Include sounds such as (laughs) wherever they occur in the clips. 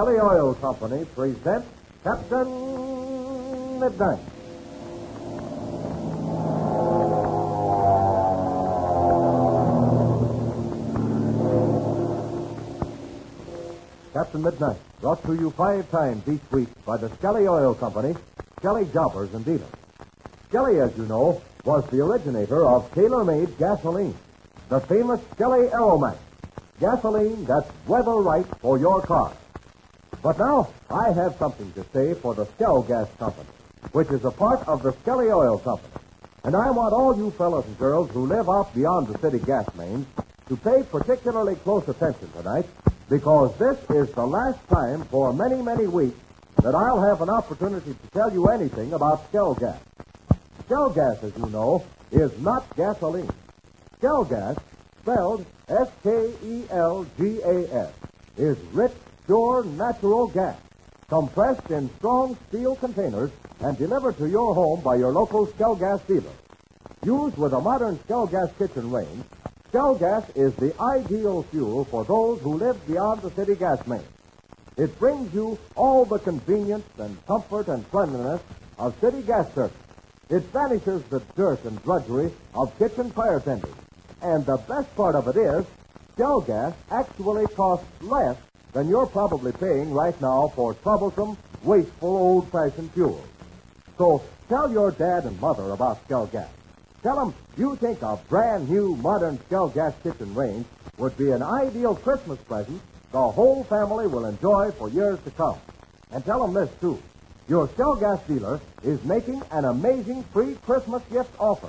Skelly Oil Company presents Captain Midnight. Captain Midnight, brought to you five times each week by the Skelly Oil Company, Skelly Jobbers and Dealers. Skelly, as you know, was the originator of tailor-made gasoline, the famous Skelly Aromax, gasoline that's weather right for your car. But now, I have something to say for the Skelgas Company, which is a part of the Skelly Oil Company. And I want all you fellows and girls who live out beyond the city gas mains to pay particularly close attention tonight because this is the last time for many, many weeks that I'll have an opportunity to tell you anything about Skelgas. Skell Gas, as you know, is not gasoline. Skelgas, spelled S-K-E-L-G-A-S, is rich, pure, natural gas, compressed in strong steel containers and delivered to your home by your local Skelgas dealer. Used with a modern Skelgas kitchen range, Skelgas is the ideal fuel for those who live beyond the city gas main. It brings you all the convenience and comfort and cleanliness of city gas service. It vanishes the dirt and drudgery of kitchen fire tenders. And the best part of it is, Skelgas actually costs less than you're probably paying right now for troublesome, wasteful, old-fashioned fuel. So tell your dad and mother about Skelgas. Tell them you think a brand new modern Skelgas kitchen range would be an ideal Christmas present the whole family will enjoy for years to come. And tell them this, too. Your Skelgas dealer is making an amazing free Christmas gift offer.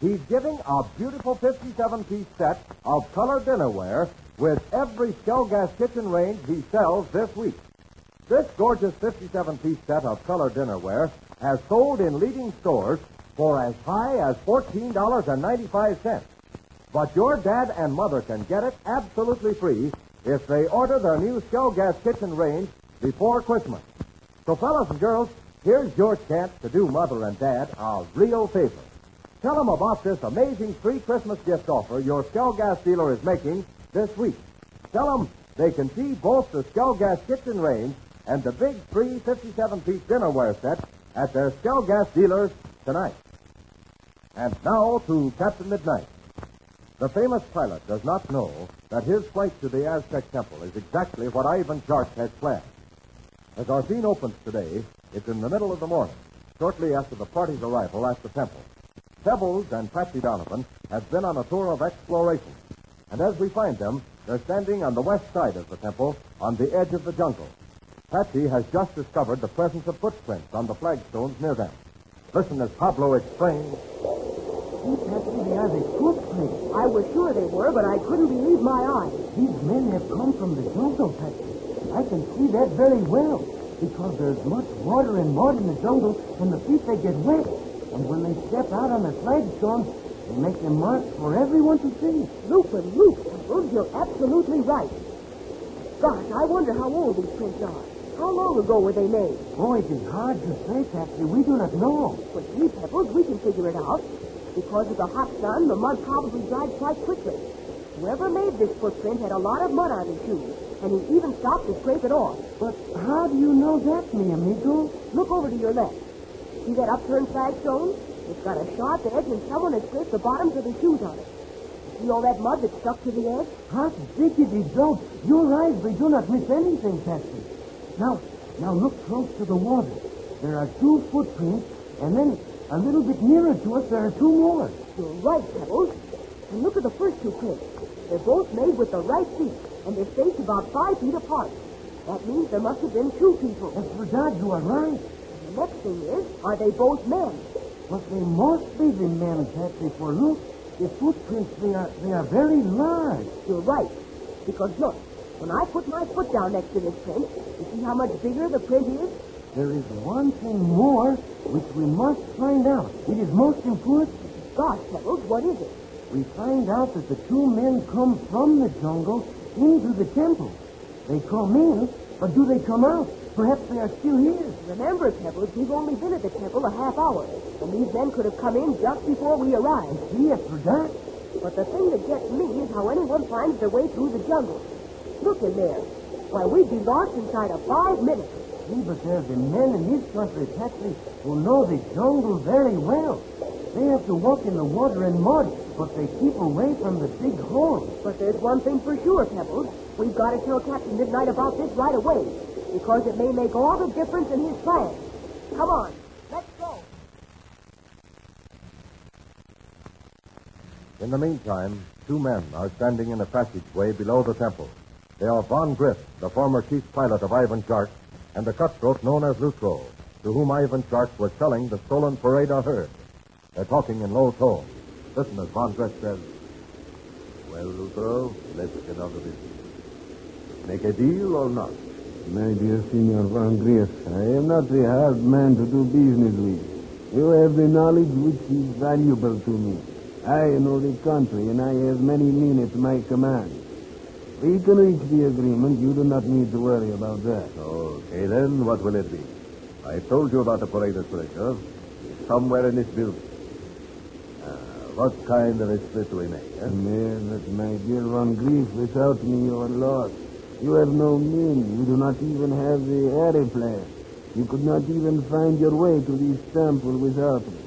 He's giving a beautiful 57-piece set of colored dinnerware with every Skelgas kitchen range he sells this week. This gorgeous 57-piece set of color dinnerware has sold in leading stores for as high as $14.95. But your dad and mother can get it absolutely free if they order their new Skelgas kitchen range before Christmas. So, fellas and girls, here's your chance to do mother and dad a real favor. Tell them about this amazing free Christmas gift offer your Skelgas dealer is making this week. Tell them they can see both the Skelgas kitchen range and the big free 57-piece dinnerware set at their Skelgas dealers tonight. And now to Captain Midnight. The famous pilot does not know that his flight to the Aztec Temple is exactly what Ivan Shark has planned. As our scene opens today, it's in the middle of the morning, shortly after the party's arrival at the temple. Pebbles and Patsy Donovan have been on a tour of exploration, and as we find them, they're standing on the west side of the temple on the edge of the jungle. Patsy has just discovered the presence of footprints on the flagstones near them. Listen as Pablo explains. See, Patsy, they are the footprints. I was sure they were, but I couldn't believe my eyes. These men have come from the jungle, Patsy. I can see that very well because there's much water and mud in the jungle, and the feet they get wet. And when they step out on the flagstones, they make them marks for everyone to see. Lupin, Luke, Pebbles, you're absolutely right. Gosh, I wonder how old these prints are. How long ago were they made? Oh, it is hard to say, Patsy. We do not know. But gee, Pebbles, we can figure it out. Because of the hot sun, the mud probably dried quite quickly. Whoever made this footprint had a lot of mud on his shoes, and he even stopped to scrape it off. But how do you know that, mi amigo? Look over to your left. See that upturned flagstone? It's got a sharp edge, and someone has scraped the bottoms of his shoes on it. See all that mud that's stuck to the edge? Hot diggity dope. Your eyes, they do not miss anything, Patsy. Now, now look close to the water. There are two footprints, and then a little bit nearer to us, there are two more. You're right, Pebbles. And look at the first two prints. They're both made with the right feet, and they're spaced about five feet apart. That means there must have been two people. As for that, you are right. And the next thing is, are they both men? But they must be the men, Patsy, for look, the footprints, they are, they are very large. You're right. Because look, when I put my foot down next to this print, you see how much bigger the print is? There is one thing more which we must find out. It is most important. Gosh, Pebbles, what is it? We find out that the two men come from the jungle into the temple. They come in, but do they come out? Perhaps they are still here. Remember, Pebbles, we've only been at the temple a half hour, and these men could have come in just before we arrived. See, after that, But the thing that gets me is how anyone finds their way through the jungle. Look in there. Why, we'd be lost inside of five minutes. See, but there's the men in this country, Patsy, who know the jungle very well. They have to walk in the water and mud, but they keep away from the big holes. But there's one thing for sure, Pebbles. We've got to tell Captain Midnight about this right away, because it may make all the difference in his plans. Come on, let's go. In the meantime, two men are standing in a passageway below the temple. They are Von Griff, the former chief pilot of Ivan Shark, and the cutthroat known as Lutro, to whom Ivan Shark was selling the stolen Parada herd. They're talking in low tones. Listen as Von Griff says, Well, Lutro, let's get out of business. Make a deal or not? My dear Signor Van Grief, I am not a hard man to do business with. You have the knowledge which is valuable to me. I know the country, and I have many men at my command. We can reach the agreement. You do not need to worry about that. Okay, then, what will it be? I told you about the Parada treasure. It's somewhere in this building. Uh, what kind of a split do we make, eh? Yes, but my dear Van Grief, without me you are lost. You have no men. You do not even have the aeroplane. You could not even find your way to this temple without me.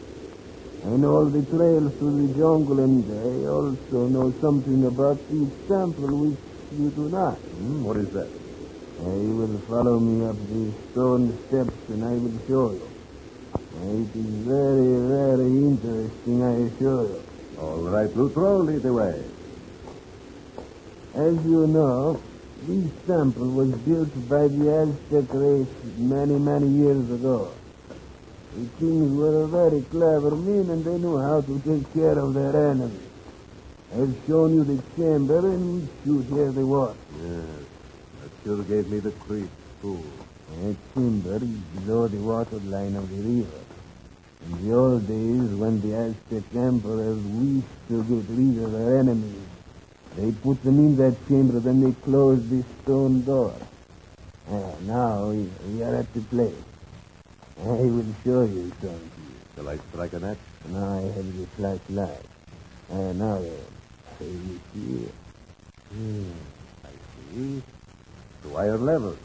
I know all the trails through the jungle, and I also know something about this temple which you do not. Hmm, what is that? Uh, you will follow me up the stone steps, and I will show you. Uh, It is very, very interesting, I assure you. All right, Lutro, lead the way. As you know, this temple was built by the Aztec race many, many years ago. The kings were very clever men, and they knew how to take care of their enemies. I've shown you the chamber in which you hear the water. Yes, that sure gave me the creeps, too. That chamber is below the water line of the river. In the old days, when the Aztec emperors wished to get rid of their enemies, they put them in that chamber, then they closed this stone door. Ah, now we, we are at the place. I will show you something. Shall I strike a match? Now I have the flashlight. Ah, now then, you see it? Hmm, I see. Two iron levels.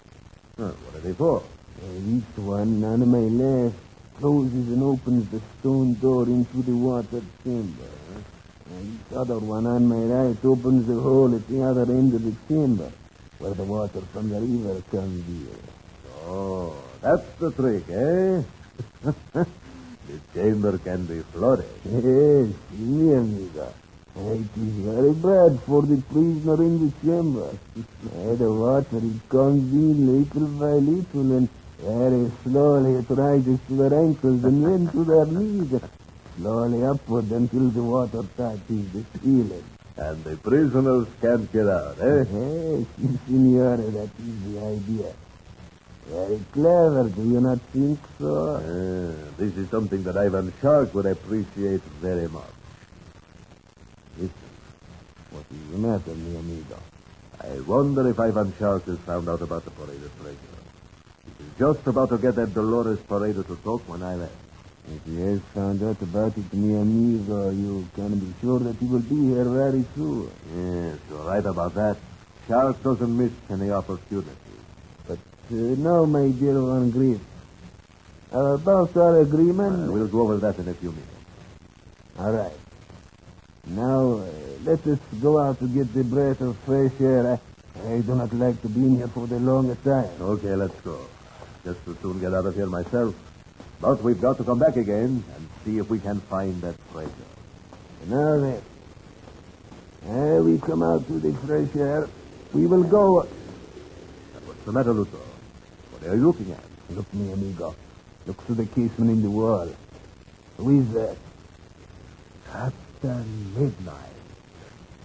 Huh, what are they for? Uh, This one on my left closes and opens the stone door into the water chamber. And this other one on my right opens the hole at the other end of the chamber, where the water from the river comes in. Oh, that's the trick, eh? (laughs) the chamber can be flooded. (laughs) Yes, mi amigo. It is very bad for the prisoner in the chamber. (laughs) The water it comes in little by little and very slowly it rises to their ankles and then to their knees. Slowly upward until the water touches the ceiling. And the prisoners can't get out, eh? Yes, signore, that is the idea. Very clever, do you not think so? Ah, this is something that Ivan Shark would appreciate very much. Listen, what is the matter, mi amigo? I wonder if Ivan Shark has found out about the Parada treasure. He was just about to get that Dolores Parada to talk when I left. If he has found out about it, mi amigo, you can be sure that he will be here very soon. Yes, you're right about that. Charles doesn't miss any opportunity. But uh, now, my dear Van Grief, about our agreement. Uh, we'll go over that in a few minutes. All right. Now, uh, let us go out to get the breath of fresh air. I, I do not like to be in here for the longest time. Okay, let's go. Just to soon get out of here myself. But we've got to come back again and see if we can find that treasure. Now then, uh, we come out to the fresh air. We will go. What's the matter, Luther? What are you looking at? Look, mi amigo. Look through the casement in the wall. Who is that? Captain Midnight.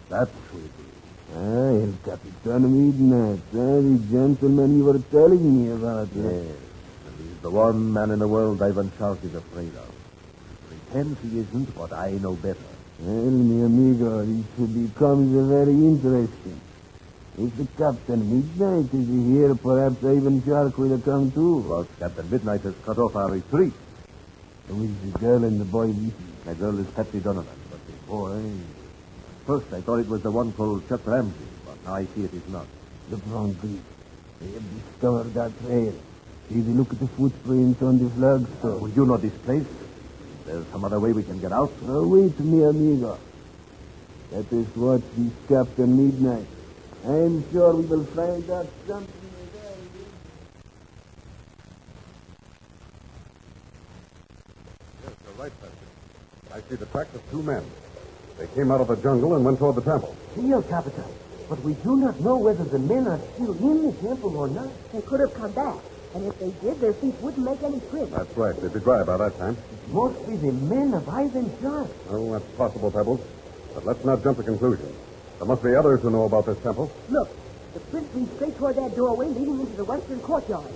That's who it is. Ah, El Capitan Midnight. Ah, the gentleman you were telling me about. Yes. The one man in the world Ivan Shark is afraid of. He pretends he isn't, but I know better. Well, mi amigo, this becomes very interesting. If the Captain Midnight is here, perhaps Ivan Shark will come too. Well, Captain Midnight has cut off our retreat. Who is the girl and the boy you? The girl is Patsy Donovan, but the boy... First, I thought it was the one called Chuck Ramsey, but now I see it is not. The round, please. They have discovered our trail. See, they look at the footprints on the flagstone. Will you know this place? There's some other way we can get out. Now, wait, mi amigo. Let us watch this Captain Midnight. I'm sure we will find out something. Yes, you're right, Patsy. I see the tracks of two men. They came out of the jungle and went toward the temple. Seal, Capitan. But we do not know whether the men are still in the temple or not. They could have come back. And if they did, their feet wouldn't make any prints. That's right. They'd be dry by that time. Mostly the men of Ivan Shark. Oh, that's possible, Pebbles. But let's not jump to conclusions. There must be others who know about this temple. Look, the prints lead straight toward that doorway leading into the western courtyard.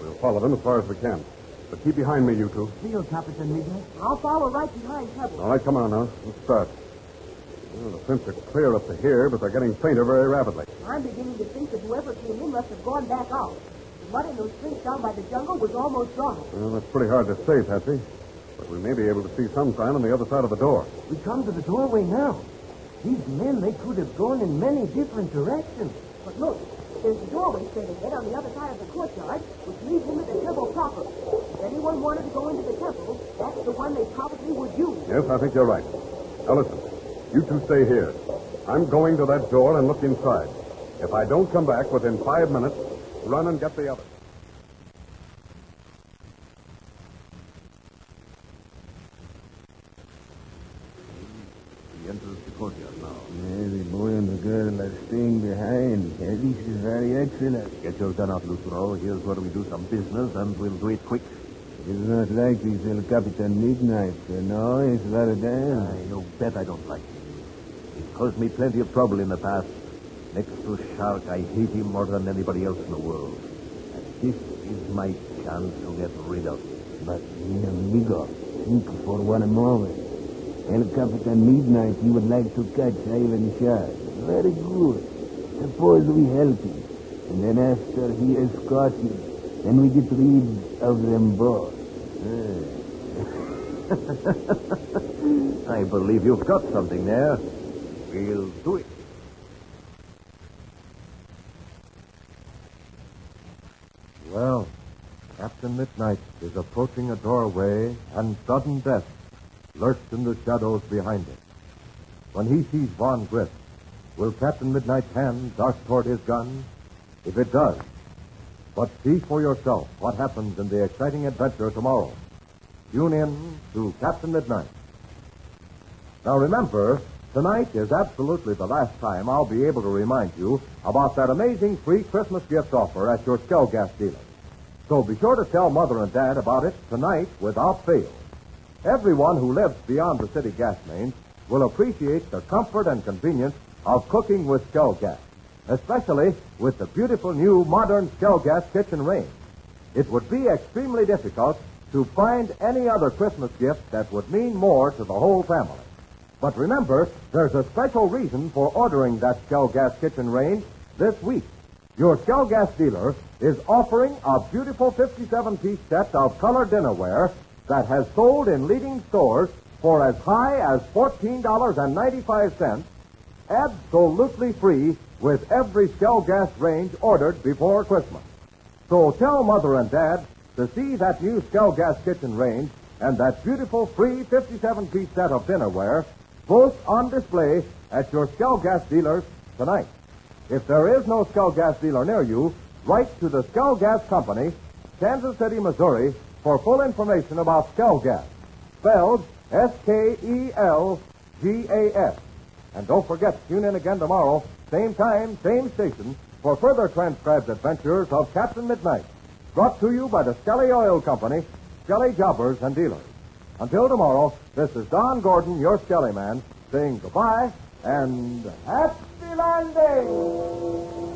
We'll follow them as far as we can. But keep behind me, you two. Seal, Captain Midnight. I'll follow right behind Pebbles. All right, come on now. Let's start. Well, the prints are clear up to here, but they're getting fainter very rapidly. I'm beginning to think that whoever came in must have gone back out. Mud in those prints down by the jungle was almost dry. Well, that's pretty hard to say, Patsy. But we may be able to see some sign on the other side of the door. We come to the doorway now. These men, they could have gone in many different directions. But look, there's a doorway straight ahead on the other side of the courtyard, which leads into the temple proper. If anyone wanted to go into the temple, that's the one they probably would use. Yes, I think you're right. Now listen. You two stay here. I'm going to that door and look inside. If I don't come back within five minutes, run and get the others. He enters the courtyard now. Yeah, the boy and the girl are staying behind. Yeah, this is very excellent. Get your gun out, Lucero. Here's where we do some business, and we'll do it quick. It's not like this El Capitan Midnight. Uh, no, it's Verdun. I you bet I don't like him. He's caused me plenty of trouble in the past. Next to Shark, I hate him more than anybody else in the world. And this is my chance to get rid of him. But, mi amigo, think for one moment. El Capitan Midnight, you would like to catch Ivan Shark. Very good. Suppose we help him. And then after he is caught then we get rid of them both. Eh. (laughs) I believe you've got something there. We'll do it. Well, Captain Midnight is approaching a doorway, and sudden death lurks in the shadows behind it. When he sees Von Griff, will Captain Midnight's hand dart toward his gun? If it does, but see for yourself what happens in the exciting adventure tomorrow. Tune in to Captain Midnight. Now remember, tonight is absolutely the last time I'll be able to remind you about that amazing free Christmas gift offer at your Skelgas dealer. So be sure to tell Mother and Dad about it tonight without fail. Everyone who lives beyond the city gas mains will appreciate the comfort and convenience of cooking with Skelgas, especially with the beautiful new modern Skelgas kitchen range. It would be extremely difficult to find any other Christmas gift that would mean more to the whole family. But remember, there's a special reason for ordering that Skelgas kitchen range this week. Your Skelgas dealer is offering a beautiful 57-piece set of color dinnerware that has sold in leading stores for as high as $14.95, absolutely free with every Skelgas range ordered before Christmas. So tell Mother and Dad to see that new Skelgas kitchen range and that beautiful free 57-piece set of dinnerware both on display at your Skelgas dealers tonight. If there is no Skelgas dealer near you, write to the Skelgas Company, Kansas City, Missouri, for full information about Skelgas, spelled S-K-E-L-G-A-S. And don't forget, tune in again tomorrow, same time, same station, for further transcribed adventures of Captain Midnight. Brought to you by the Skelly Oil Company, Skelly Jobbers and Dealers. Until tomorrow, this is Don Gordon, your Skelly Man, saying goodbye and happy landing!